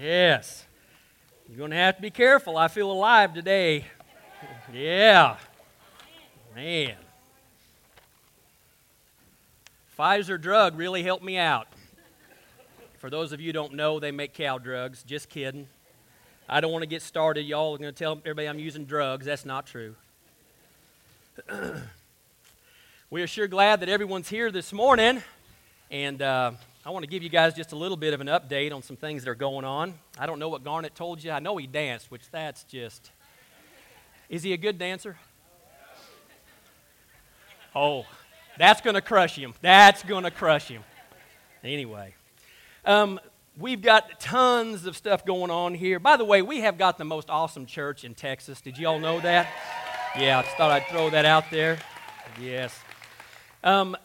Yes. You're going to have to be careful. I feel alive today. Yeah. Man. Pfizer drug really helped me out. For those of you don't know, they make cow drugs. Just kidding. I don't want to get started. Y'all are going to tell everybody I'm using drugs. That's not true. we are sure glad that everyone's here this morning. And uh, I want to give you guys just a little bit of an update on some things that are going on. I don't know what Garnet told you. I know he danced, which that's just. Is he a good dancer? Oh, that's going to crush him. That's going to crush him. Anyway, um, we've got tons of stuff going on here. By the way, we have got the most awesome church in Texas. Did you all know that? Yeah, I just thought I'd throw that out there. Yes. Um,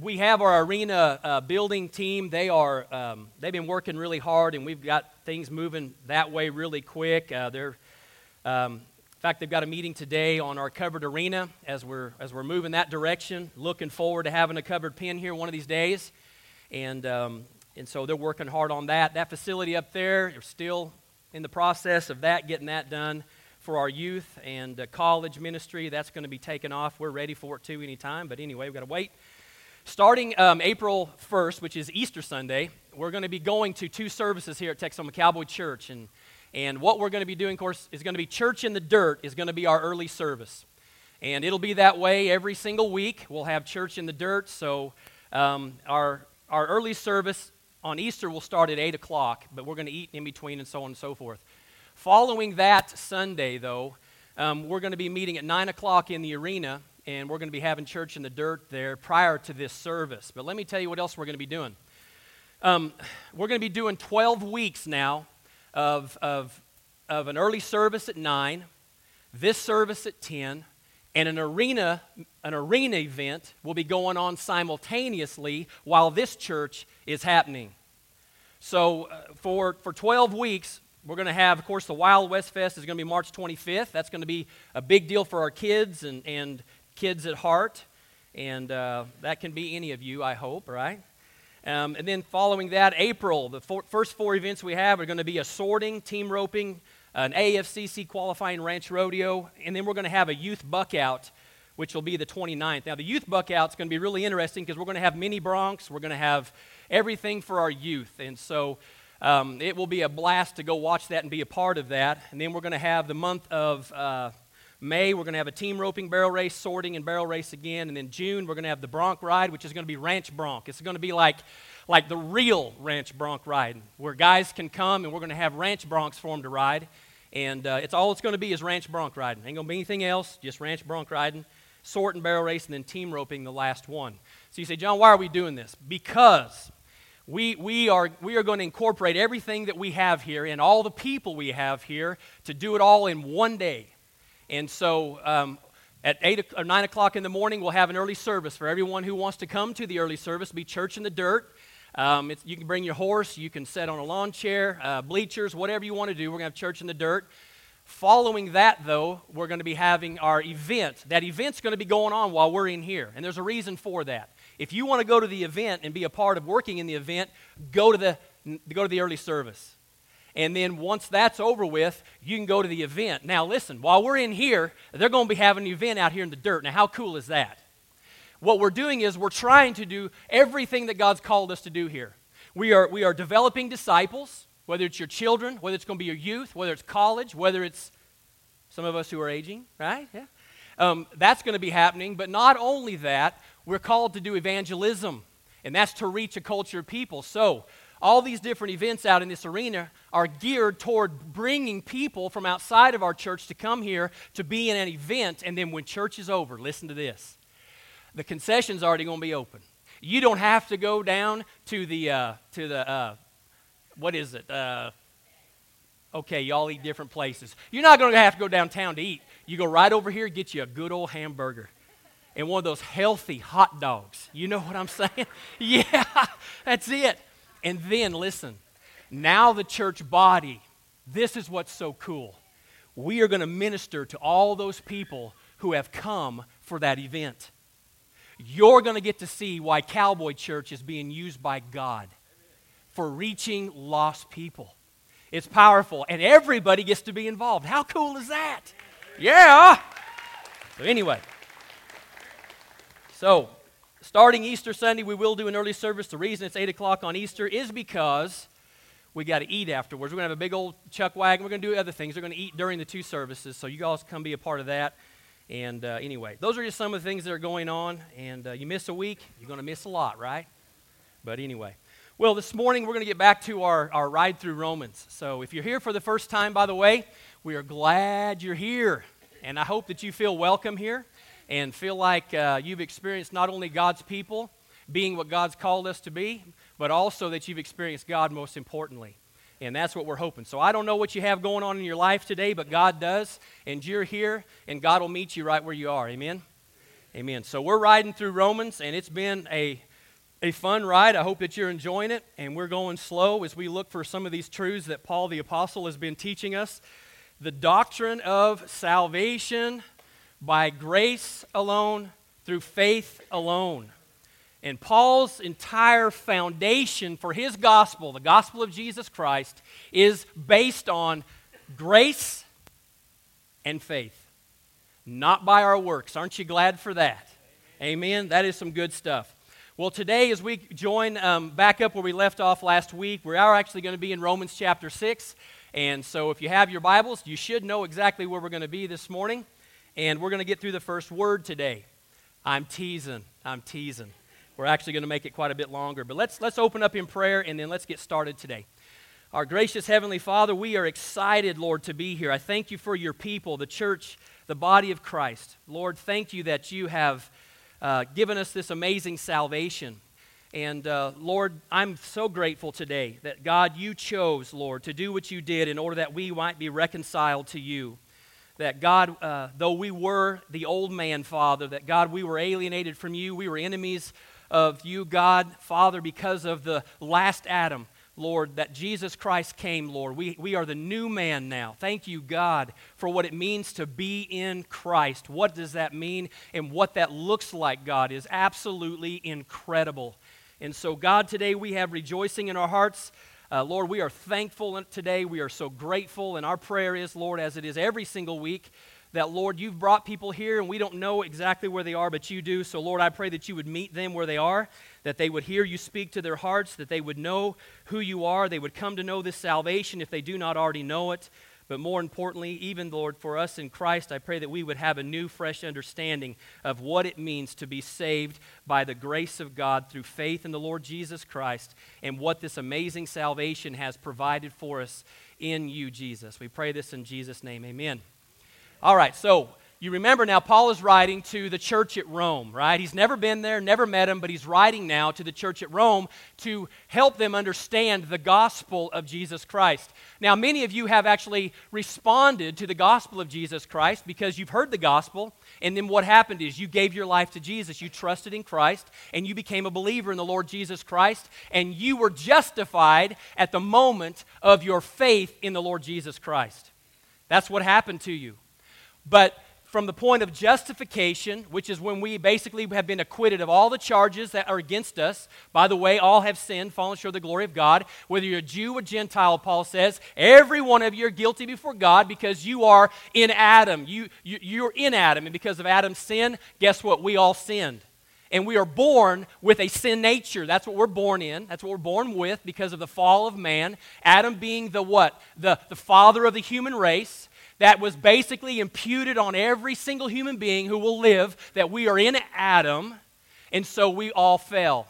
we have our arena uh, building team. They are um, they've been working really hard, and we've got things moving that way really quick. Uh, they're um, in fact, they've got a meeting today on our covered arena as we're as we're moving that direction. Looking forward to having a covered pin here one of these days, and um, and so they're working hard on that. That facility up there, they're still in the process of that, getting that done for our youth and uh, college ministry. That's going to be taken off. We're ready for it too anytime, but anyway, we've got to wait. Starting um, April 1st, which is Easter Sunday, we're going to be going to two services here at Texoma Cowboy Church. And, and what we're going to be doing, of course, is going to be Church in the Dirt, is going to be our early service. And it'll be that way every single week. We'll have Church in the Dirt. So um, our, our early service on Easter will start at 8 o'clock, but we're going to eat in between and so on and so forth. Following that Sunday, though, um, we're going to be meeting at 9 o'clock in the arena and we're going to be having church in the dirt there prior to this service. But let me tell you what else we're going to be doing. Um, we're going to be doing 12 weeks now of, of, of an early service at 9, this service at 10, and an arena, an arena event will be going on simultaneously while this church is happening. So uh, for, for 12 weeks, we're going to have, of course, the Wild West Fest is going to be March 25th. That's going to be a big deal for our kids and, and kids at heart, and uh, that can be any of you, I hope, right? Um, and then following that, April, the four, first four events we have are going to be a sorting, team roping, an AFCC qualifying ranch rodeo, and then we're going to have a youth buck out, which will be the 29th. Now, the youth buck out is going to be really interesting because we're going to have mini broncs, we're going to have everything for our youth, and so um, it will be a blast to go watch that and be a part of that. And then we're going to have the month of uh, May, we're going to have a team roping barrel race, sorting, and barrel race again. And then June, we're going to have the bronc ride, which is going to be ranch bronc. It's going to be like, like the real ranch bronc ride, where guys can come and we're going to have ranch broncs for them to ride. And uh, it's all it's going to be is ranch bronc riding. Ain't going to be anything else, just ranch bronc riding, sort and barrel race, and then team roping the last one. So you say, John, why are we doing this? Because we, we, are, we are going to incorporate everything that we have here and all the people we have here to do it all in one day. And so um, at 8 or 9 o'clock in the morning, we'll have an early service for everyone who wants to come to the early service, be church in the dirt. Um, you can bring your horse, you can sit on a lawn chair, uh, bleachers, whatever you want to do. We're going to have church in the dirt. Following that, though, we're going to be having our event. That event's going to be going on while we're in here, and there's a reason for that. If you want to go to the event and be a part of working in the event, go to the, go to the early service. And then once that's over with, you can go to the event. Now, listen, while we're in here, they're going to be having an event out here in the dirt. Now, how cool is that? What we're doing is we're trying to do everything that God's called us to do here. We are, we are developing disciples, whether it's your children, whether it's going to be your youth, whether it's college, whether it's some of us who are aging, right? Yeah. Um, that's going to be happening. But not only that, we're called to do evangelism, and that's to reach a culture of people. So, all these different events out in this arena are geared toward bringing people from outside of our church to come here to be in an event. And then when church is over, listen to this the concession's already going to be open. You don't have to go down to the, uh, to the uh, what is it? Uh, okay, y'all eat different places. You're not going to have to go downtown to eat. You go right over here, get you a good old hamburger and one of those healthy hot dogs. You know what I'm saying? yeah, that's it. And then, listen, now the church body, this is what's so cool. We are going to minister to all those people who have come for that event. You're going to get to see why Cowboy Church is being used by God for reaching lost people. It's powerful, and everybody gets to be involved. How cool is that? Yeah. So, anyway, so starting Easter Sunday, we will do an early service. The reason it's 8 o'clock on Easter is because we got to eat afterwards. We're going to have a big old chuck wagon. We're going to do other things. We're going to eat during the two services. So, you guys come be a part of that. And uh, anyway, those are just some of the things that are going on. And uh, you miss a week, you're going to miss a lot, right? But anyway. Well, this morning we're going to get back to our, our ride through Romans. So if you're here for the first time, by the way, we are glad you're here. And I hope that you feel welcome here and feel like uh, you've experienced not only God's people being what God's called us to be, but also that you've experienced God most importantly. And that's what we're hoping. So I don't know what you have going on in your life today, but God does. And you're here, and God will meet you right where you are. Amen? Amen. So we're riding through Romans, and it's been a a fun ride. I hope that you're enjoying it. And we're going slow as we look for some of these truths that Paul the Apostle has been teaching us. The doctrine of salvation by grace alone, through faith alone. And Paul's entire foundation for his gospel, the gospel of Jesus Christ, is based on grace and faith, not by our works. Aren't you glad for that? Amen. That is some good stuff. Well, today, as we join um, back up where we left off last week, we are actually going to be in Romans chapter 6. And so, if you have your Bibles, you should know exactly where we're going to be this morning. And we're going to get through the first word today. I'm teasing. I'm teasing. We're actually going to make it quite a bit longer. But let's, let's open up in prayer and then let's get started today. Our gracious Heavenly Father, we are excited, Lord, to be here. I thank you for your people, the church, the body of Christ. Lord, thank you that you have uh, given us this amazing salvation. And uh, Lord, I'm so grateful today that God, you chose, Lord, to do what you did in order that we might be reconciled to you. That God, uh, though we were the old man, Father, that God, we were alienated from you, we were enemies of you, God, Father, because of the last Adam. Lord, that Jesus Christ came, Lord. We, we are the new man now. Thank you, God, for what it means to be in Christ. What does that mean? And what that looks like, God, is absolutely incredible. And so, God, today we have rejoicing in our hearts. Uh, Lord, we are thankful today. We are so grateful. And our prayer is, Lord, as it is every single week, that, Lord, you've brought people here and we don't know exactly where they are, but you do. So, Lord, I pray that you would meet them where they are, that they would hear you speak to their hearts, that they would know who you are, they would come to know this salvation if they do not already know it. But more importantly, even, Lord, for us in Christ, I pray that we would have a new, fresh understanding of what it means to be saved by the grace of God through faith in the Lord Jesus Christ and what this amazing salvation has provided for us in you, Jesus. We pray this in Jesus' name. Amen. All right, so you remember now, Paul is writing to the church at Rome, right? He's never been there, never met him, but he's writing now to the church at Rome to help them understand the gospel of Jesus Christ. Now, many of you have actually responded to the gospel of Jesus Christ because you've heard the gospel, and then what happened is you gave your life to Jesus. You trusted in Christ, and you became a believer in the Lord Jesus Christ, and you were justified at the moment of your faith in the Lord Jesus Christ. That's what happened to you. But from the point of justification, which is when we basically have been acquitted of all the charges that are against us. By the way, all have sinned, fallen short of the glory of God. Whether you're a Jew or Gentile, Paul says, every one of you are guilty before God because you are in Adam. You, you, you're in Adam, and because of Adam's sin, guess what? We all sinned. And we are born with a sin nature. That's what we're born in. That's what we're born with because of the fall of man. Adam being the what? The, the father of the human race that was basically imputed on every single human being who will live that we are in Adam, and so we all fell.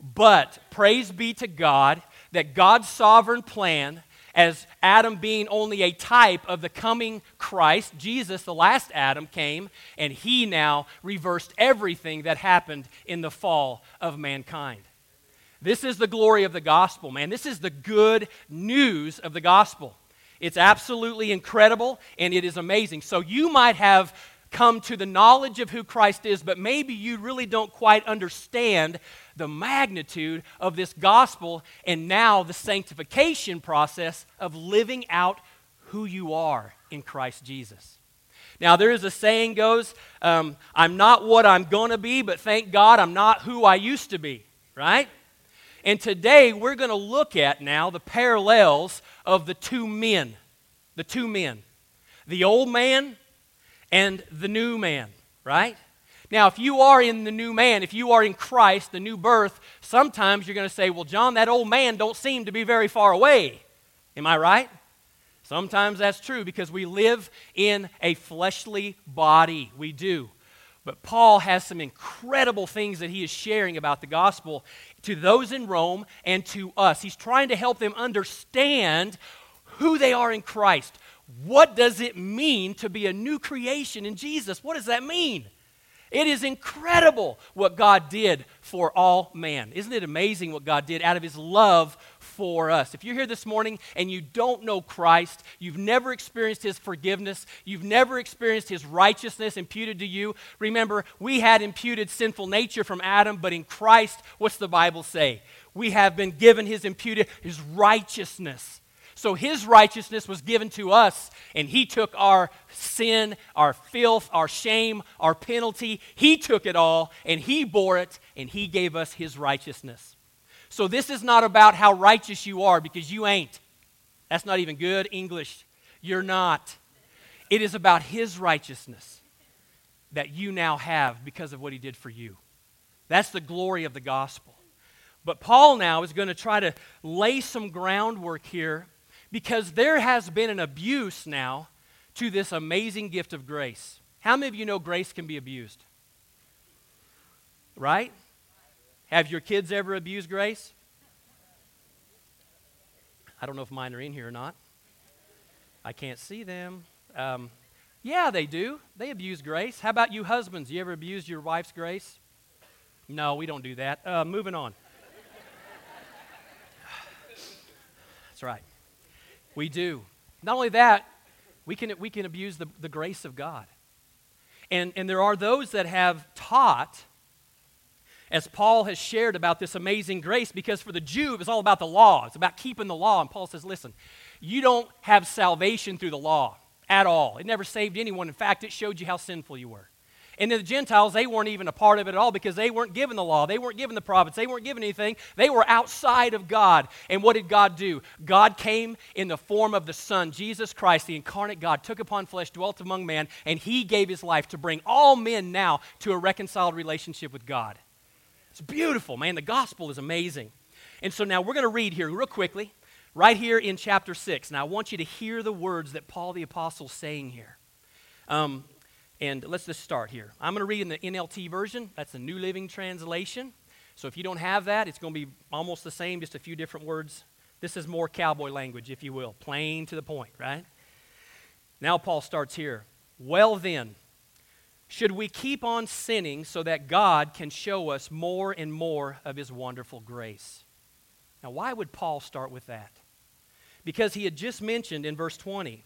But praise be to God that God's sovereign plan, as Adam being only a type of the coming Christ, Jesus, the last Adam, came, and he now reversed everything that happened in the fall of mankind. This is the glory of the gospel, man. This is the good news of the gospel. It's absolutely incredible and it is amazing. So you might have come to the knowledge of who Christ is, but maybe you really don't quite understand the magnitude of this gospel and now the sanctification process of living out who you are in Christ Jesus. Now, there is a saying goes, um, I'm not what I'm going to be, but thank God I'm not who I used to be, right? And today we're going to look at now the parallels of the two men. The two men. The old man and the new man, right? Now, if you are in the new man, if you are in Christ, the new birth, sometimes you're going to say, well, John, that old man don't seem to be very far away. Am I right? Sometimes that's true because we live in a fleshly body. We do. But Paul has some incredible things that he is sharing about the gospel to those in Rome and to us. He's trying to help them understand who they are in Christ. What does it mean to be a new creation in Jesus? What does that mean? It is incredible what God did for all man. Isn't it amazing what God did out of his love for us? If you're here this morning and you don't know Christ, you've never experienced his forgiveness, you've never experienced his righteousness imputed to you, remember, we had imputed sinful nature from Adam, but in Christ, what's the Bible say? We have been given his imputed, his righteousness. So his righteousness was given to us, and he took our sin, our filth, our shame, our penalty. He took it all, and he bore it, and he gave us his righteousness. So this is not about how righteous you are, because you ain't. That's not even good English. You're not. It is about his righteousness that you now have because of what he did for you. That's the glory of the gospel. But Paul now is going to try to lay some groundwork here because there has been an abuse now to this amazing gift of grace. How many of you know grace can be abused? Right? Have your kids ever abused grace? I don't know if mine are in here or not. I can't see them. Um, yeah, they do. They abuse grace. How about you husbands? You ever abused your wife's grace? No, we don't do that. Uh, moving on. That's right. We do. Not only that, we can, we can abuse the, the grace of God. And, and there are those that have taught, as Paul has shared about this amazing grace, because for the Jew, it was all about the law. It's about keeping the law. And Paul says, listen, you don't have salvation through the law at all. It never saved anyone. In fact, it showed you how sinful you were. And the Gentiles, they weren't even a part of it at all because they weren't given the law. They weren't given the prophets. They weren't given anything. They were outside of God. And what did God do? God came in the form of the Son, Jesus Christ, the incarnate God, took upon flesh, dwelt among man, and he gave his life to bring all men now to a reconciled relationship with God. It's beautiful, man. The gospel is amazing. And so now we're going to read here real quickly, right here in chapter 6. Now I want you to hear the words that Paul the Apostle is saying here. Um, and let's just start here. I'm going to read in the NLT version. That's the New Living Translation. So if you don't have that, it's going to be almost the same, just a few different words. This is more cowboy language, if you will, plain to the point, right? Now Paul starts here. Well, then, should we keep on sinning so that God can show us more and more of his wonderful grace? Now, why would Paul start with that? Because he had just mentioned in verse 20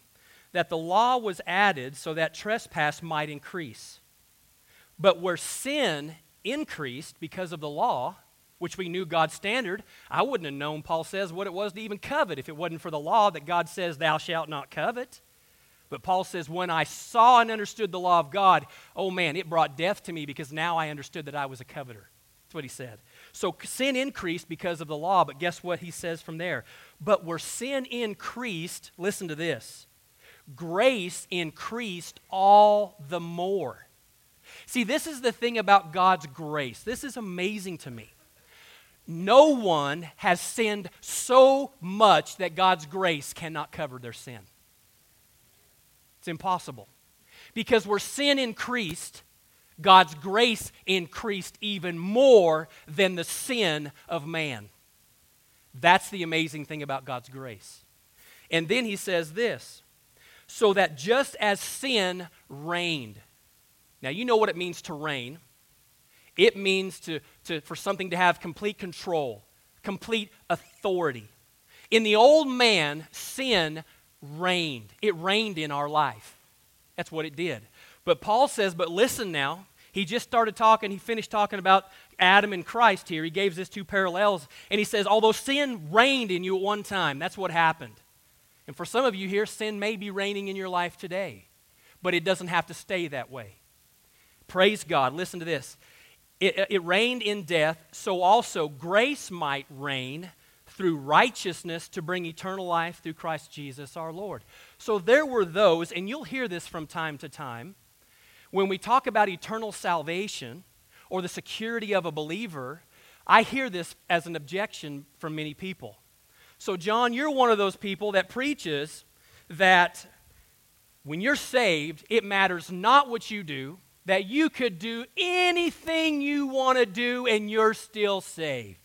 that the law was added so that trespass might increase. But where sin increased because of the law, which we knew God's standard, I wouldn't have known, Paul says, what it was to even covet if it wasn't for the law that God says, Thou shalt not covet. But Paul says, When I saw and understood the law of God, oh man, it brought death to me because now I understood that I was a coveter. That's what he said. So sin increased because of the law, but guess what he says from there? But where sin increased, listen to this grace increased all the more. See, this is the thing about God's grace. This is amazing to me. No one has sinned so much that God's grace cannot cover their sin. Impossible. Because where sin increased, God's grace increased even more than the sin of man. That's the amazing thing about God's grace. And then he says this so that just as sin reigned. Now, you know what it means to reign. It means to, to, for something to have complete control, complete authority. In the old man, sin reigned. It reigned in our life. That's what it did. But Paul says, but listen now. He just started talking, he finished talking about Adam and Christ here. He gave us two parallels. And he says, although sin reigned in you at one time, that's what happened. And for some of you here, sin may be reigning in your life today, but it doesn't have to stay that way. Praise God. Listen to this. it, it reigned in death, so also grace might reign through righteousness to bring eternal life through Christ Jesus our Lord. So there were those, and you'll hear this from time to time, when we talk about eternal salvation or the security of a believer, I hear this as an objection from many people. So, John, you're one of those people that preaches that when you're saved, it matters not what you do, that you could do anything you want to do and you're still saved.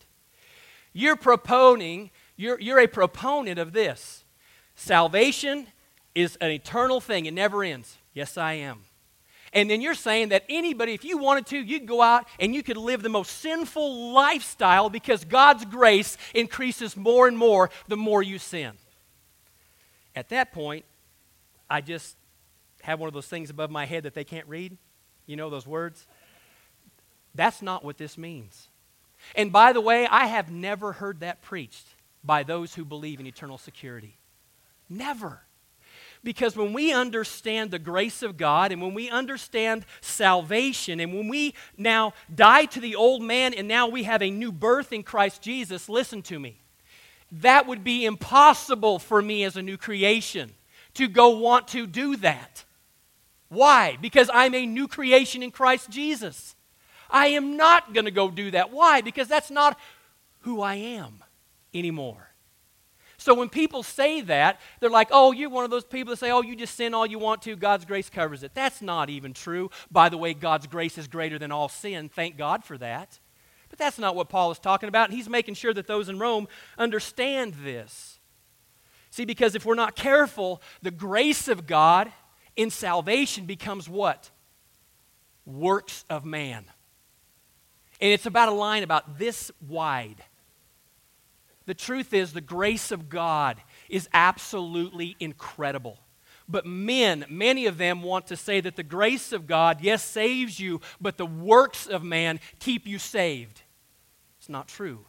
You're proponing, you're, you're a proponent of this. Salvation is an eternal thing, it never ends. Yes, I am. And then you're saying that anybody, if you wanted to, you could go out and you could live the most sinful lifestyle because God's grace increases more and more the more you sin. At that point, I just have one of those things above my head that they can't read. You know those words? That's not what this means. And by the way, I have never heard that preached by those who believe in eternal security. Never. Because when we understand the grace of God and when we understand salvation and when we now die to the old man and now we have a new birth in Christ Jesus, listen to me. That would be impossible for me as a new creation to go want to do that. Why? Because I'm a new creation in Christ Jesus. I am not going to go do that. Why? Because that's not who I am anymore. So when people say that, they're like, oh, you're one of those people that say, oh, you just sin all you want to, God's grace covers it. That's not even true. By the way, God's grace is greater than all sin. Thank God for that. But that's not what Paul is talking about. He's making sure that those in Rome understand this. See, because if we're not careful, the grace of God in salvation becomes what? Works of man. And it's about a line about this wide. The truth is, the grace of God is absolutely incredible. But men, many of them want to say that the grace of God, yes, saves you, but the works of man keep you saved. It's not true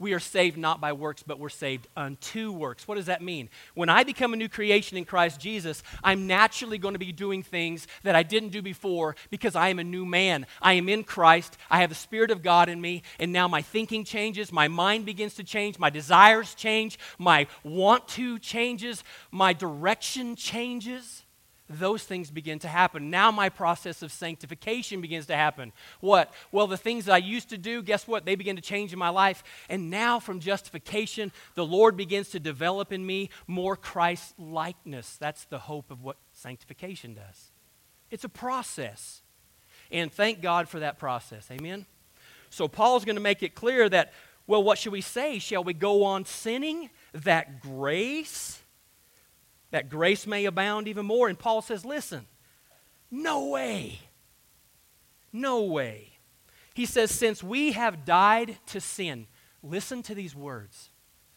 we are saved not by works, but we're saved unto works. What does that mean? When I become a new creation in Christ Jesus, I'm naturally going to be doing things that I didn't do before because I am a new man. I am in Christ. I have the Spirit of God in me, and now my thinking changes. My mind begins to change. My desires change. My want to changes. My direction changes those things begin to happen. Now my process of sanctification begins to happen. What? Well, the things that I used to do, guess what? They begin to change in my life. And now from justification, the Lord begins to develop in me more Christ likeness. That's the hope of what sanctification does. It's a process. And thank God for that process. Amen? So Paul's going to make it clear that, well, what should we say? Shall we go on sinning that grace that grace may abound even more. And Paul says, listen, no way. No way. He says, since we have died to sin, listen to these words.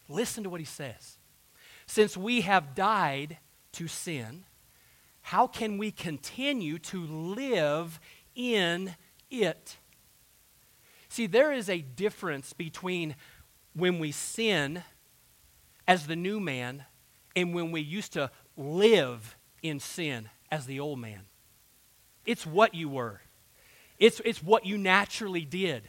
Listen to what he says. Since we have died to sin, how can we continue to live in it? See, there is a difference between when we sin as the new man and when we used to live in sin as the old man. It's what you were, it's, it's what you naturally did.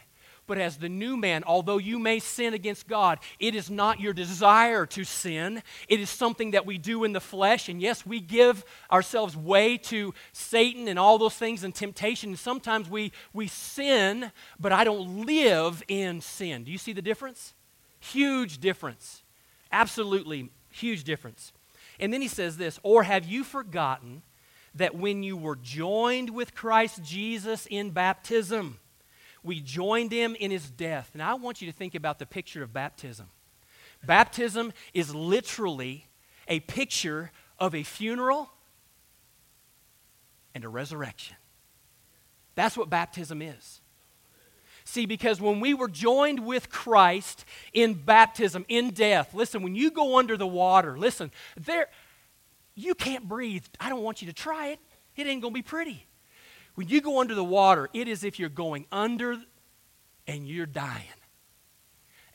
But as the new man, although you may sin against God, it is not your desire to sin. It is something that we do in the flesh. And yes, we give ourselves way to Satan and all those things and temptation. And sometimes we, we sin, but I don't live in sin. Do you see the difference? Huge difference. Absolutely Huge difference. And then he says this Or have you forgotten that when you were joined with Christ Jesus in baptism, we joined him in his death? Now, I want you to think about the picture of baptism. Baptism is literally a picture of a funeral and a resurrection. That's what baptism is. See, because when we were joined with Christ in baptism, in death, listen, when you go under the water, listen, there, you can't breathe. I don't want you to try it. It ain't going to be pretty. When you go under the water, it is if you're going under and you're dying.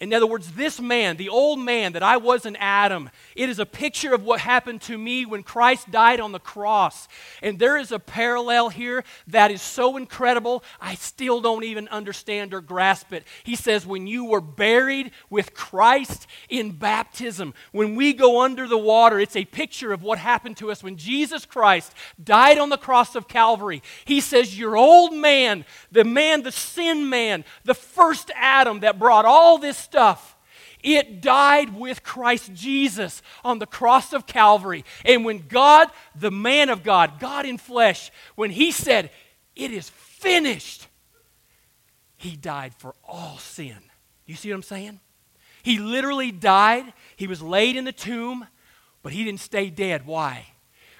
In other words, this man, the old man that I was in Adam, it is a picture of what happened to me when Christ died on the cross. And there is a parallel here that is so incredible, I still don't even understand or grasp it. He says, When you were buried with Christ in baptism, when we go under the water, it's a picture of what happened to us when Jesus Christ died on the cross of Calvary. He says, Your old man, the man, the sin man, the first Adam that brought all this stuff. It died with Christ Jesus on the cross of Calvary. And when God, the man of God, God in flesh, when he said, It is finished, he died for all sin. You see what I'm saying? He literally died. He was laid in the tomb, but he didn't stay dead. Why?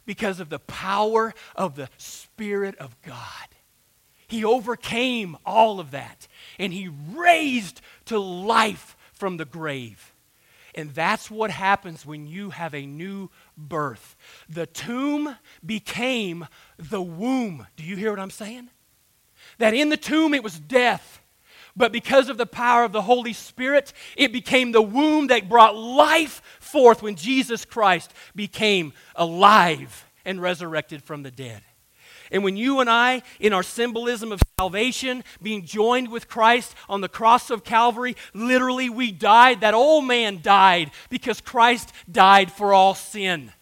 Because of the power of the Spirit of God. He overcame all of that and he raised to life from the grave. And that's what happens when you have a new birth. The tomb became the womb. Do you hear what I'm saying? That in the tomb it was death. But because of the power of the Holy Spirit, it became the womb that brought life forth when Jesus Christ became alive and resurrected from the dead. And when you and I, in our symbolism of salvation, being joined with Christ on the cross of Calvary, literally we died. That old man died because Christ died for all sin.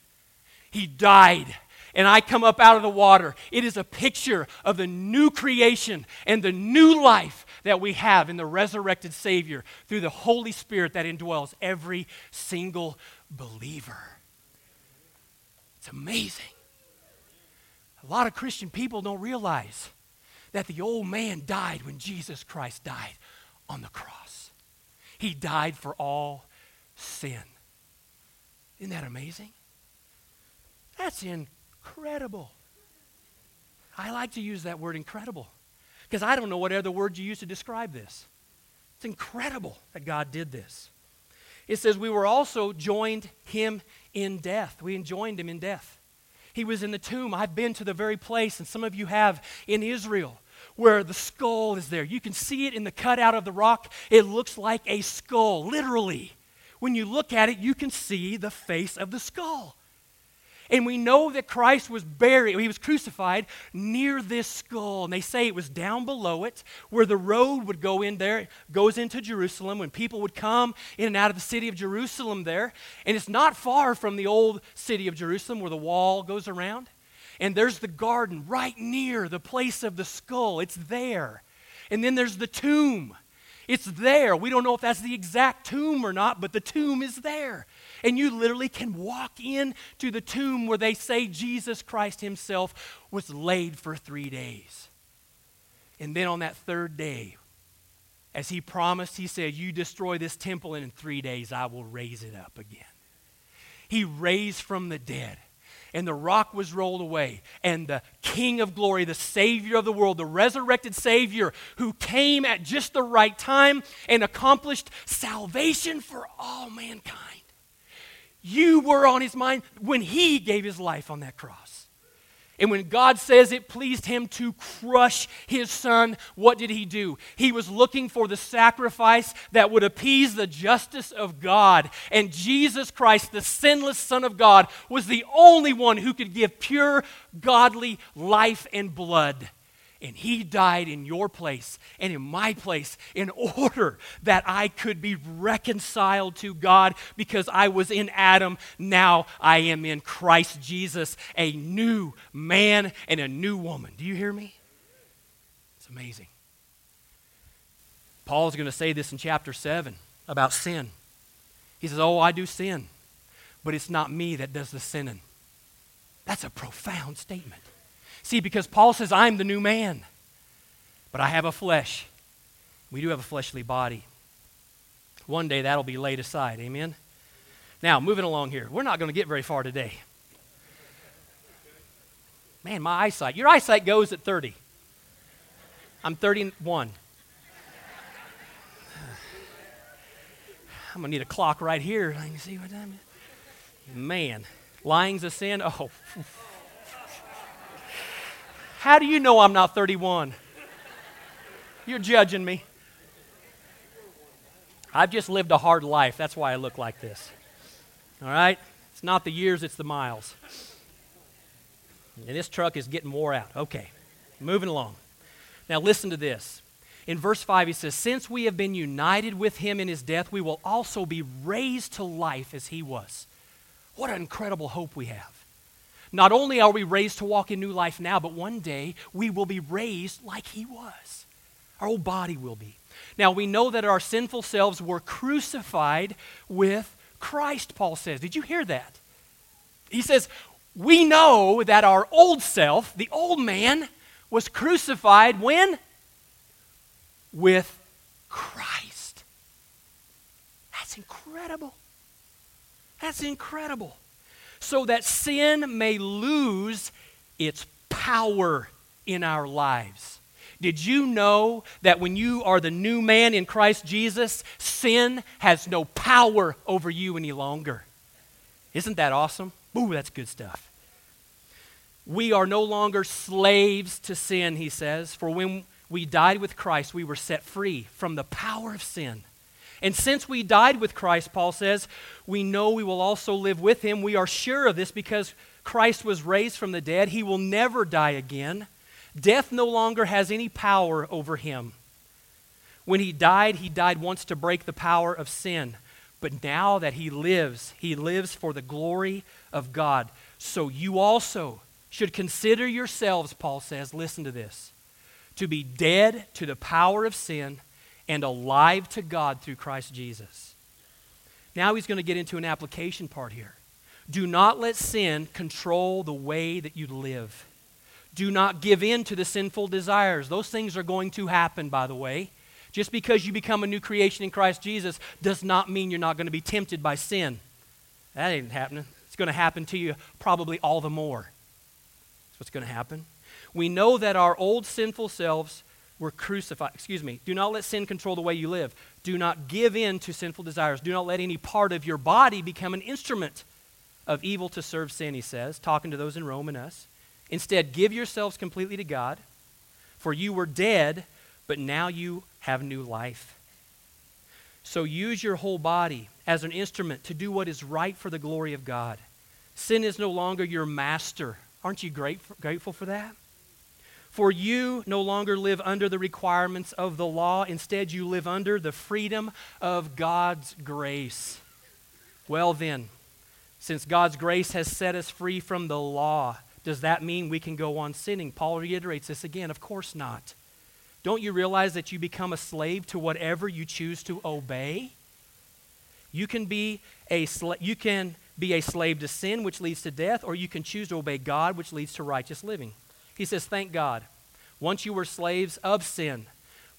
He died. And I come up out of the water. It is a picture of the new creation and the new life that we have in the resurrected Savior through the Holy Spirit that indwells every single believer. It's amazing. A lot of Christian people don't realize that the old man died when Jesus Christ died on the cross. He died for all sin. Isn't that amazing? That's incredible. I like to use that word incredible because I don't know what other word you use to describe this. It's incredible that God did this. It says we were also joined him in death. We joined him in death. He was in the tomb. I've been to the very place, and some of you have in Israel, where the skull is there. You can see it in the cutout of the rock. It looks like a skull, literally. When you look at it, you can see the face of the skull. And we know that Christ was buried, he was crucified near this skull. And they say it was down below it, where the road would go in there, goes into Jerusalem, when people would come in and out of the city of Jerusalem there. And it's not far from the old city of Jerusalem where the wall goes around. And there's the garden right near the place of the skull. It's there. And then there's the tomb. It's there. We don't know if that's the exact tomb or not, but the tomb is there. And you literally can walk in to the tomb where they say Jesus Christ himself was laid for three days. And then on that third day, as he promised, he said, You destroy this temple, and in three days I will raise it up again. He raised from the dead and the rock was rolled away. And the King of glory, the Savior of the world, the resurrected Savior who came at just the right time and accomplished salvation for all mankind. You were on his mind when he gave his life on that cross. And when God says it pleased him to crush his son, what did he do? He was looking for the sacrifice that would appease the justice of God. And Jesus Christ, the sinless Son of God, was the only one who could give pure, godly life and blood. And he died in your place and in my place in order that I could be reconciled to God because I was in Adam. Now I am in Christ Jesus, a new man and a new woman. Do you hear me? It's amazing. Paul is going to say this in chapter 7 about sin. He says, Oh, I do sin, but it's not me that does the sinning. That's a profound statement. See, because Paul says, I'm the new man, but I have a flesh. We do have a fleshly body. One day that'll be laid aside. Amen? Now, moving along here. We're not going to get very far today. Man, my eyesight. Your eyesight goes at 30. I'm 31. I'm going to need a clock right here. I can see what time it is. Man, lying's a sin. Oh. How do you know I'm not 31? You're judging me. I've just lived a hard life. That's why I look like this. All right? It's not the years, it's the miles. And this truck is getting wore out. Okay, moving along. Now, listen to this. In verse 5, he says, Since we have been united with him in his death, we will also be raised to life as he was. What an incredible hope we have. Not only are we raised to walk in new life now, but one day we will be raised like he was. Our whole body will be. Now, we know that our sinful selves were crucified with Christ, Paul says. Did you hear that? He says, We know that our old self, the old man, was crucified when? With Christ. That's incredible. That's incredible. So that sin may lose its power in our lives. Did you know that when you are the new man in Christ Jesus, sin has no power over you any longer? Isn't that awesome? Ooh, that's good stuff. We are no longer slaves to sin, he says, for when we died with Christ, we were set free from the power of sin. And since we died with Christ, Paul says, we know we will also live with him. We are sure of this because Christ was raised from the dead. He will never die again. Death no longer has any power over him. When he died, he died once to break the power of sin. But now that he lives, he lives for the glory of God. So you also should consider yourselves, Paul says, listen to this, to be dead to the power of sin and alive to God through Christ Jesus. Now he's going to get into an application part here. Do not let sin control the way that you live. Do not give in to the sinful desires. Those things are going to happen, by the way. Just because you become a new creation in Christ Jesus does not mean you're not going to be tempted by sin. That ain't happening. It's going to happen to you probably all the more. That's what's going to happen. We know that our old sinful selves were crucified. Excuse me. Do not let sin control the way you live. Do not give in to sinful desires. Do not let any part of your body become an instrument of evil to serve sin, he says, talking to those in Rome and us. Instead, give yourselves completely to God, for you were dead, but now you have new life. So use your whole body as an instrument to do what is right for the glory of God. Sin is no longer your master. Aren't you grateful for that? For you no longer live under the requirements of the law. Instead, you live under the freedom of God's grace. Well, then, since God's grace has set us free from the law, does that mean we can go on sinning? Paul reiterates this again. Of course not. Don't you realize that you become a slave to whatever you choose to obey? You can be a you can be a slave to sin which leads to death or you can choose to obey God which leads to righteous living. He says, "Thank God. Once you were slaves of sin,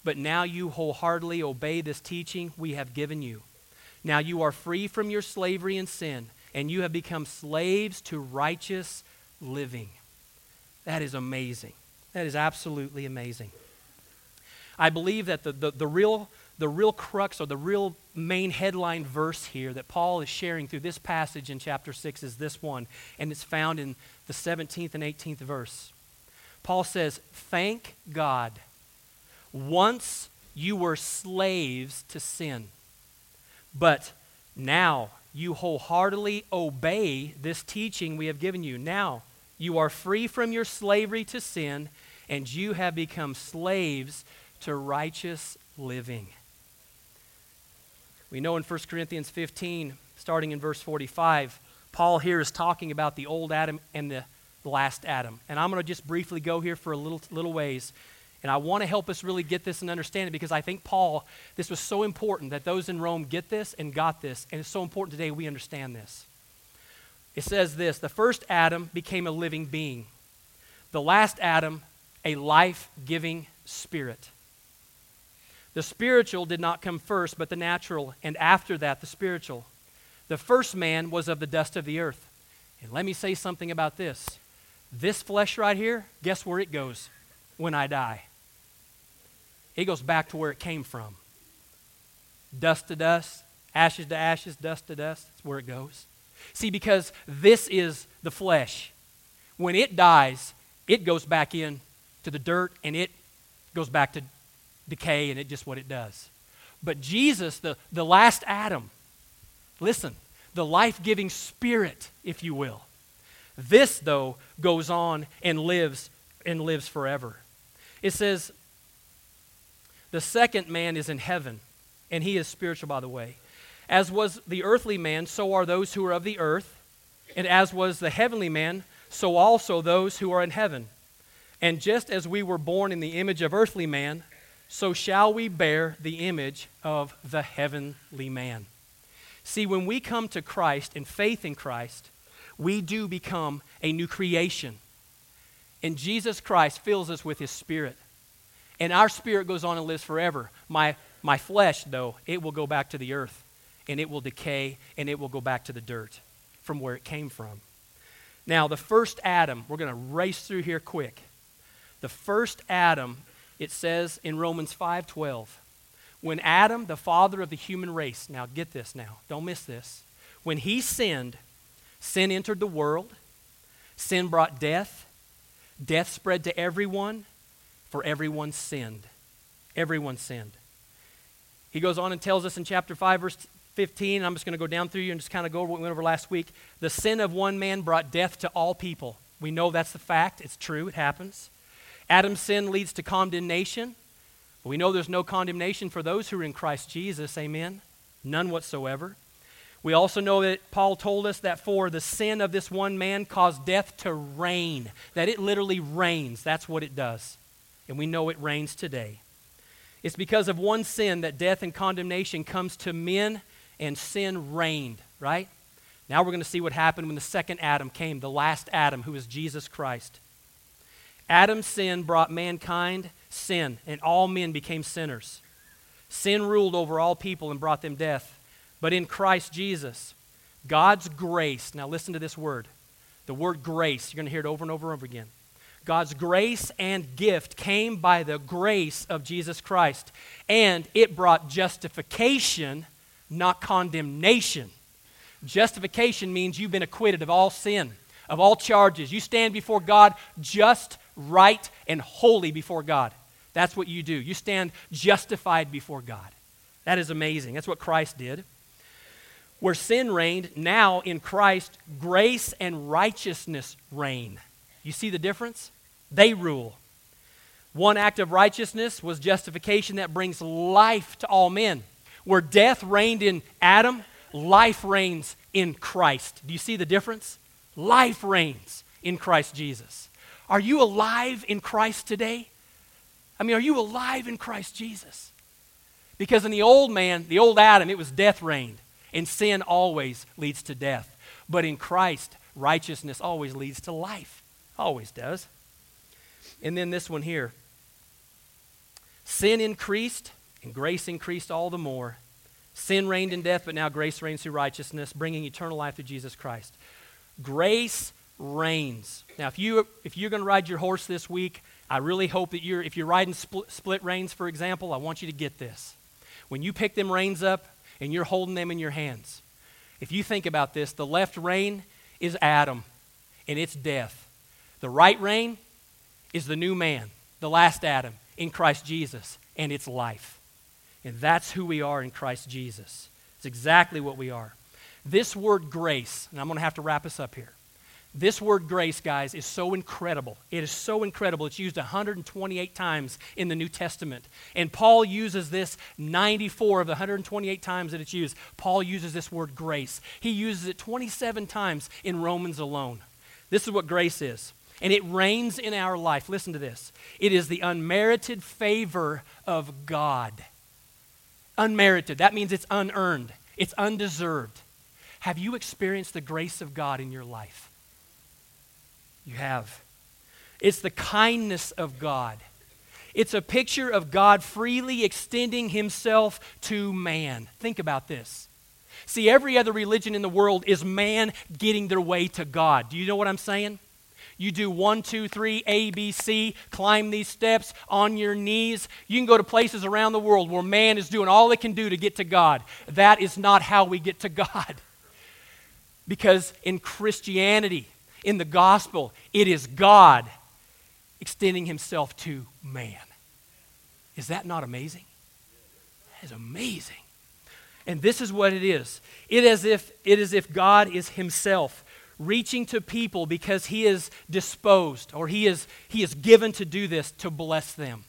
but now you wholeheartedly obey this teaching we have given you. Now you are free from your slavery and sin, and you have become slaves to righteous living. That is amazing. That is absolutely amazing. I believe that the, the, the, real, the real crux or the real main headline verse here that Paul is sharing through this passage in chapter 6 is this one, and it's found in the 17th and 18th verse. Paul says, Thank God. Once you were slaves to sin, but now you wholeheartedly obey this teaching we have given you. Now, you are free from your slavery to sin, and you have become slaves to righteous living. We know in 1 Corinthians 15, starting in verse 45, Paul here is talking about the old Adam and the last Adam. And I'm going to just briefly go here for a little, little ways. And I want to help us really get this and understand it because I think Paul, this was so important that those in Rome get this and got this. And it's so important today we understand this. It says this the first Adam became a living being, the last Adam, a life giving spirit. The spiritual did not come first, but the natural, and after that, the spiritual. The first man was of the dust of the earth. And let me say something about this. This flesh right here, guess where it goes when I die? It goes back to where it came from. Dust to dust, ashes to ashes, dust to dust. That's where it goes. See, because this is the flesh. When it dies, it goes back in to the dirt and it goes back to decay and it just what it does. But Jesus, the, the last Adam, listen, the life giving spirit, if you will. This, though, goes on and lives and lives forever. It says, the second man is in heaven, and he is spiritual, by the way. As was the earthly man, so are those who are of the earth, and as was the heavenly man, so also those who are in heaven. And just as we were born in the image of earthly man, so shall we bear the image of the heavenly man. See, when we come to Christ in faith in Christ, we do become a new creation. And Jesus Christ fills us with his spirit. And our spirit goes on and lives forever. My, my flesh, though, it will go back to the earth, and it will decay, and it will go back to the dirt from where it came from. Now, the first Adam, we're going to race through here quick. The first Adam, it says in Romans 5:12, when Adam, the father of the human race, now get this now, don't miss this. When he sinned, sin entered the world, sin brought death, death spread to everyone, for everyone sinned. Everyone sinned. He goes on and tells us in chapter 5, verse 15, I'm just going to go down through you and just kind of go over what we went over last week. The sin of one man brought death to all people. We know that's the fact. It's true. It happens. Adam's sin leads to condemnation. We know there's no condemnation for those who are in Christ Jesus. Amen? None whatsoever. We also know that Paul told us that for the sin of this one man caused death to reign, that it literally reigns. That's what it does. And we know it reigns today. It's because of one sin that death and condemnation comes to men and sin reigned, right? Now we're going to see what happened when the second Adam came, the last Adam, who is Jesus Christ. Adam's sin brought mankind sin, and all men became sinners. Sin ruled over all people and brought them death. But in Christ Jesus, God's grace, now listen to this word. The word grace, you're going to hear it over and over and over again. God's grace and gift came by the grace of Jesus Christ, and it brought justification, not condemnation. Justification means you've been acquitted of all sin, of all charges. You stand before God just, right, and holy before God. That's what you do. You stand justified before God. That is amazing. That's what Christ did. Where sin reigned, now in Christ, grace and righteousness reign. You see the difference? They rule. One act of righteousness was justification that brings life to all men. Where death reigned in Adam, life reigns in Christ. Do you see the difference? Life reigns in Christ Jesus. Are you alive in Christ today? I mean, are you alive in Christ Jesus? Because in the old man, the old Adam, it was death reigned, and sin always leads to death. But in Christ, righteousness always leads to life. Always does. And then this one here sin increased, and grace increased all the more. Sin reigned in death, but now grace reigns through righteousness, bringing eternal life through Jesus Christ. Grace reigns. Now, if, you, if you're going to ride your horse this week, I really hope that you're, if you're riding split, split reins, for example, I want you to get this. When you pick them reins up and you're holding them in your hands, if you think about this, the left rein is Adam and it's death. The right rein is the new man, the last Adam in Christ Jesus, and it's life. And that's who we are in Christ Jesus. It's exactly what we are. This word grace, and I'm going to have to wrap us up here. This word grace, guys, is so incredible. It is so incredible. It's used 128 times in the New Testament. And Paul uses this 94 of the 128 times that it's used. Paul uses this word grace. He uses it 27 times in Romans alone. This is what grace is. And it reigns in our life. Listen to this it is the unmerited favor of God. Unmerited. That means it's unearned, it's undeserved. Have you experienced the grace of God in your life? You have. It's the kindness of God. It's a picture of God freely extending himself to man. Think about this. See, every other religion in the world is man getting their way to God. Do you know what I'm saying? You do one, two, three, A, B, C, climb these steps on your knees. You can go to places around the world where man is doing all it can do to get to God. That is not how we get to God. Because in Christianity, in the gospel, it is God extending himself to man. Is that not amazing? That is amazing. And this is what it is. It is if it is if God is himself reaching to people because he is disposed or he is he is given to do this to bless them.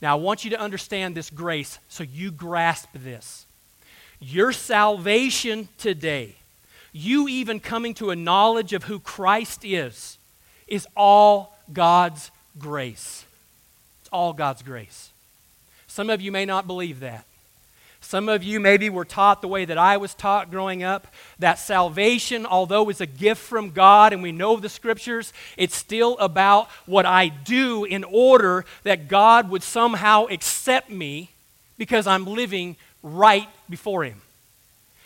Now I want you to understand this grace so you grasp this. Your salvation today, you even coming to a knowledge of who Christ is, is all God's grace. It's all God's grace. Some of you may not believe that. Some of you maybe were taught the way that I was taught growing up that salvation, although is a gift from God and we know the scriptures, it's still about what I do in order that God would somehow accept me because I'm living right before Him.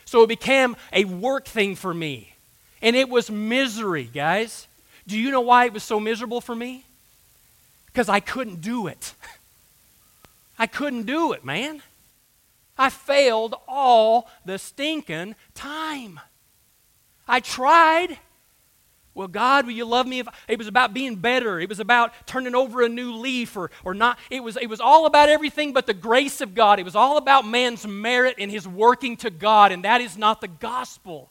So it became a work thing for me. And it was misery, guys. Do you know why it was so miserable for me? Because I couldn't do it. I couldn't do it, man. I failed all the stinking time. I tried. Well, God, will you love me? If it was about being better. It was about turning over a new leaf or, or not. It was, it was all about everything but the grace of God. It was all about man's merit and his working to God, and that is not the gospel.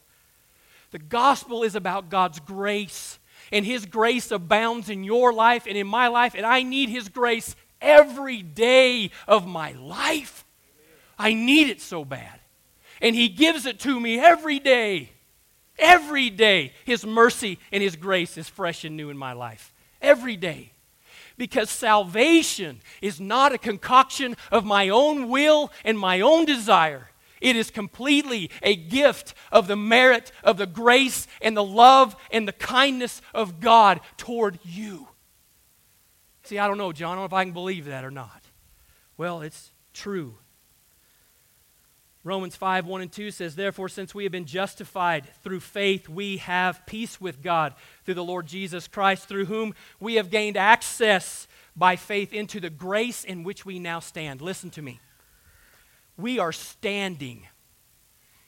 The gospel is about God's grace, and his grace abounds in your life and in my life, and I need his grace every day of my life. I need it so bad. And He gives it to me every day. Every day, His mercy and His grace is fresh and new in my life. Every day. Because salvation is not a concoction of my own will and my own desire. It is completely a gift of the merit of the grace and the love and the kindness of God toward you. See, I don't know, John. I don't know if I can believe that or not. Well, it's true. Romans 5 1 and 2 says, Therefore, since we have been justified through faith, we have peace with God through the Lord Jesus Christ, through whom we have gained access by faith into the grace in which we now stand. Listen to me. We are standing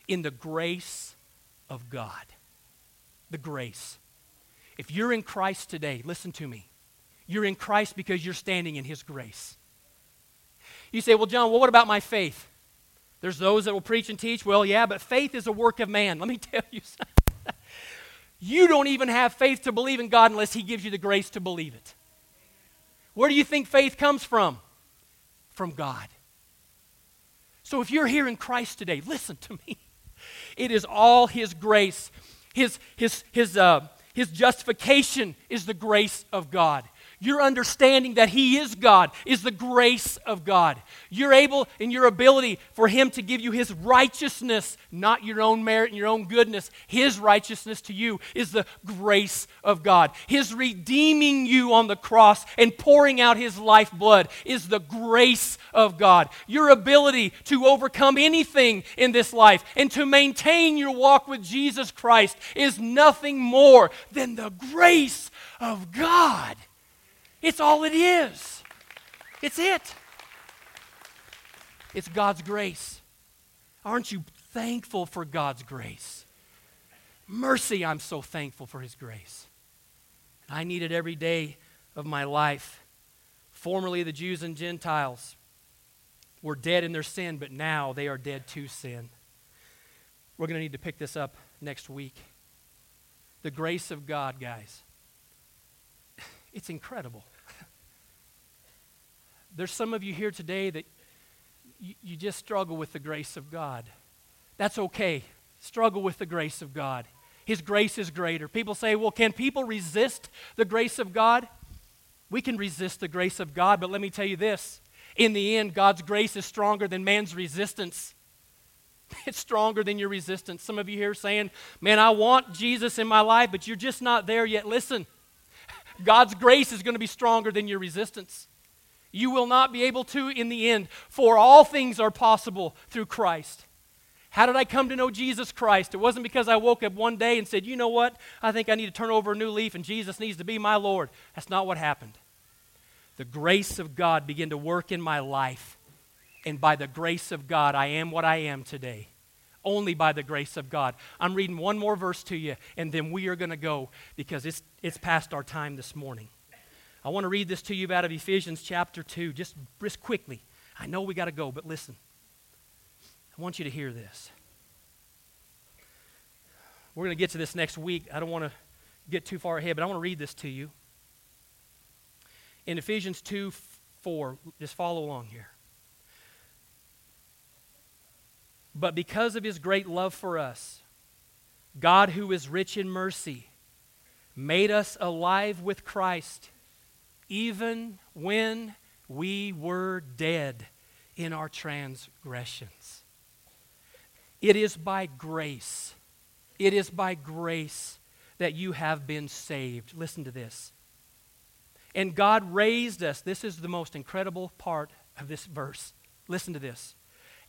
in the grace of God. The grace. If you're in Christ today, listen to me. You're in Christ because you're standing in His grace. You say, Well, John, well, what about my faith? There's those that will preach and teach, well, yeah, but faith is a work of man. Let me tell you something. you don't even have faith to believe in God unless He gives you the grace to believe it. Where do you think faith comes from? From God. So if you're here in Christ today, listen to me. It is all His grace. His, his, his, uh, his justification is the grace of God. Your understanding that He is God is the grace of God. You're able in your ability for Him to give you His righteousness, not your own merit and your own goodness. His righteousness to you is the grace of God. His redeeming you on the cross and pouring out His lifeblood is the grace of God. Your ability to overcome anything in this life and to maintain your walk with Jesus Christ is nothing more than the grace of God. It's all it is. It's it. It's God's grace. Aren't you thankful for God's grace? Mercy, I'm so thankful for His grace. I need it every day of my life. Formerly, the Jews and Gentiles were dead in their sin, but now they are dead to sin. We're going to need to pick this up next week. The grace of God, guys. It's incredible. There's some of you here today that you, you just struggle with the grace of God. That's okay. Struggle with the grace of God. His grace is greater. People say, well, can people resist the grace of God? We can resist the grace of God, but let me tell you this. In the end, God's grace is stronger than man's resistance. It's stronger than your resistance. Some of you here saying, Man, I want Jesus in my life, but you're just not there yet. Listen, God's grace is going to be stronger than your resistance. You will not be able to in the end, for all things are possible through Christ. How did I come to know Jesus Christ? It wasn't because I woke up one day and said, you know what? I think I need to turn over a new leaf and Jesus needs to be my Lord. That's not what happened. The grace of God began to work in my life. And by the grace of God, I am what I am today. Only by the grace of God. I'm reading one more verse to you, and then we are going to go because it's, it's past our time this morning. I want to read this to you out of Ephesians chapter 2, just, just quickly. I know we got to go, but listen. I want you to hear this. We're going to get to this next week. I don't want to get too far ahead, but I want to read this to you. In Ephesians 2 4, just follow along here. But because of his great love for us, God, who is rich in mercy, made us alive with Christ, even when we were dead in our transgressions. It is by grace, it is by grace that you have been saved. Listen to this. And God raised us. This is the most incredible part of this verse. Listen to this.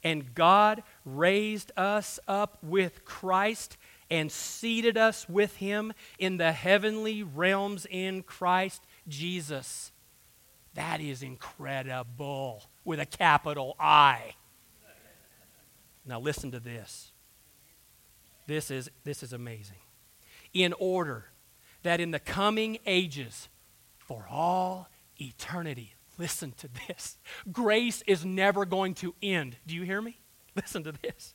And God raised us up with Christ and seated us with him in the heavenly realms in Christ Jesus. That is incredible with a capital I. Now listen to this. This is, this is amazing. In order that in the coming ages, for all eternity, listen to this. Grace is never going to end. Do you hear me? Listen to this.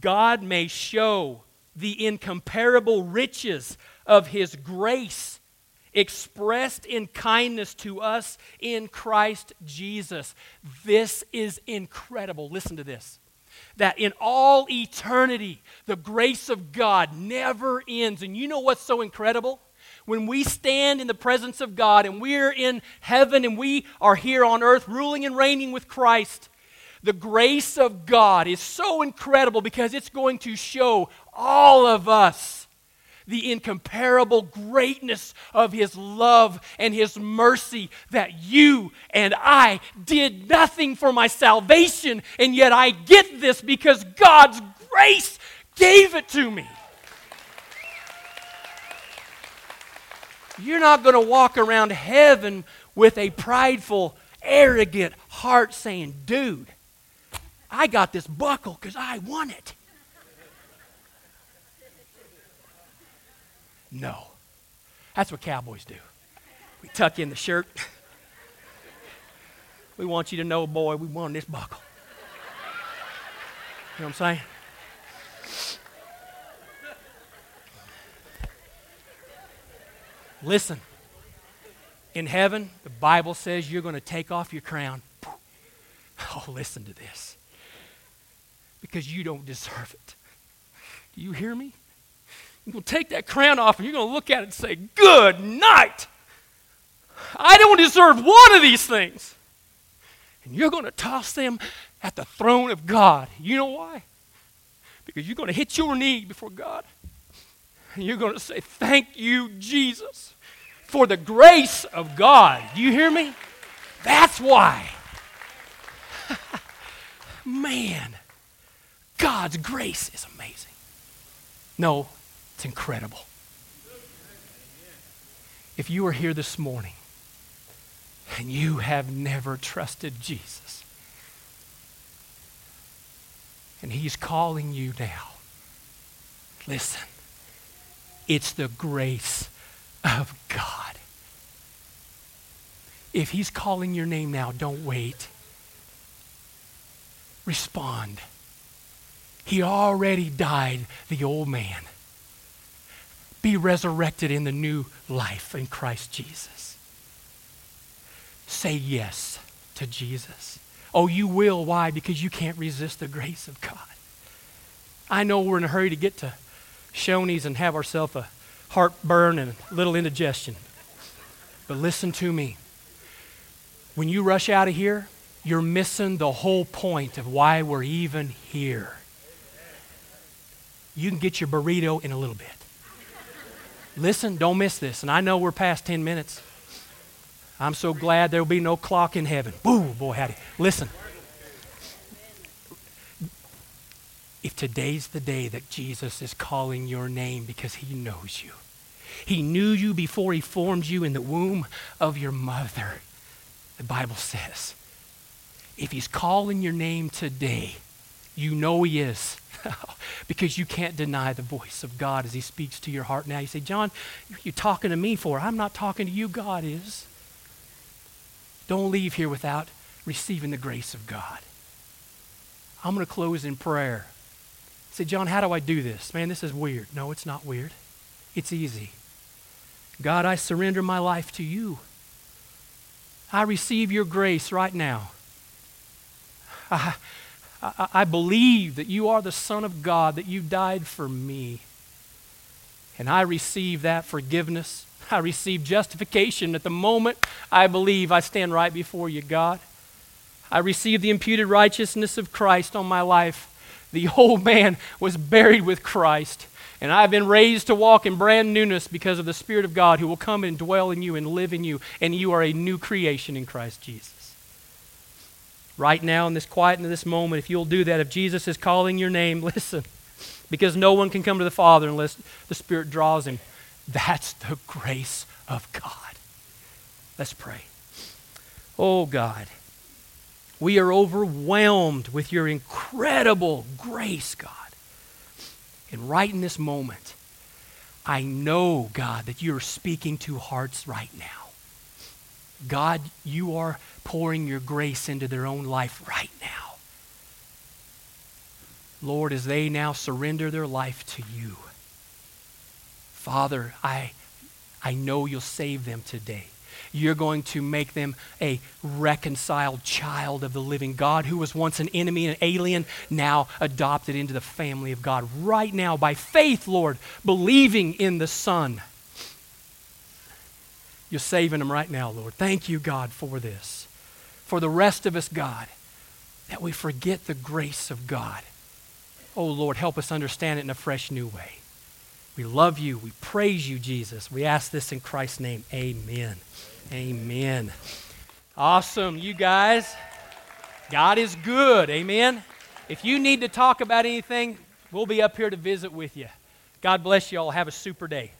God may show the incomparable riches of his grace expressed in kindness to us in Christ Jesus. This is incredible. Listen to this. That in all eternity, the grace of God never ends. And you know what's so incredible? When we stand in the presence of God and we're in heaven and we are here on earth ruling and reigning with Christ, the grace of God is so incredible because it's going to show all of us the incomparable greatness of His love and His mercy that you and I did nothing for my salvation, and yet I get this because God's grace gave it to me. You're not going to walk around heaven with a prideful, arrogant heart saying, Dude, I got this buckle because I won it. No. That's what cowboys do. We tuck in the shirt. We want you to know, boy, we won this buckle. You know what I'm saying? Listen, in heaven, the Bible says you're going to take off your crown. Oh, listen to this. Because you don't deserve it. Do you hear me? You're going to take that crown off and you're going to look at it and say, Good night. I don't deserve one of these things. And you're going to toss them at the throne of God. You know why? Because you're going to hit your knee before God. And you're going to say, Thank you, Jesus, for the grace of God. Do you hear me? That's why. Man, God's grace is amazing. No, it's incredible. If you are here this morning and you have never trusted Jesus, and He's calling you now, listen, it's the grace of God. If He's calling your name now, don't wait. Respond. He already died the old man be resurrected in the new life in Christ Jesus. Say yes to Jesus. Oh, you will. Why? Because you can't resist the grace of God. I know we're in a hurry to get to Shoney's and have ourselves a heartburn and a little indigestion. But listen to me. When you rush out of here, you're missing the whole point of why we're even here. You can get your burrito in a little bit. Listen, don't miss this. And I know we're past 10 minutes. I'm so glad there will be no clock in heaven. Boo, boy, howdy. Listen. If today's the day that Jesus is calling your name because he knows you, he knew you before he formed you in the womb of your mother, the Bible says. If he's calling your name today, you know he is. because you can't deny the voice of God as He speaks to your heart now. You say, John, you're talking to me for. I'm not talking to you, God is. Don't leave here without receiving the grace of God. I'm going to close in prayer. Say, John, how do I do this? Man, this is weird. No, it's not weird. It's easy. God, I surrender my life to you. I receive your grace right now. I, I, I, believe that you are the Son of God, that you died for me. And I receive that forgiveness. I receive justification at the moment I believe I stand right before you, God. I receive the imputed righteousness of Christ on my life. The old man was buried with Christ, and I've been raised to walk in brand newness because of the Spirit of God who will come and dwell in you and live in you, and you are a new creation in Christ Jesus. Right now, in this quiet, in this moment, if you'll do that, if Jesus is calling your name, listen, because no one can come to the Father unless the Spirit draws him. That's the grace of God. Let's pray. Oh, God. We are overwhelmed with your incredible grace, God. And right in this moment, I know, God, that you're speaking to hearts right now. God, you are pouring your grace into their own life right now. Lord, as they now surrender their life to you, Father, I, I know you'll save them today you're going to make them a reconciled child of the living God who was once an enemy an alien, now adopted into the family of God. Right now, by faith, Lord, believing in the Son. You're saving them right now, Lord. Thank you, God, for this. For the rest of us, God, that we forget the grace of God. Oh, Lord, help us understand it in a fresh new way. We love you. We praise you, Jesus. We ask this in Christ's name. Amen. Amen. Awesome, you guys. God is good. Amen. If you need to talk about anything, we'll be up here to visit with you. God bless you all. Have a super day.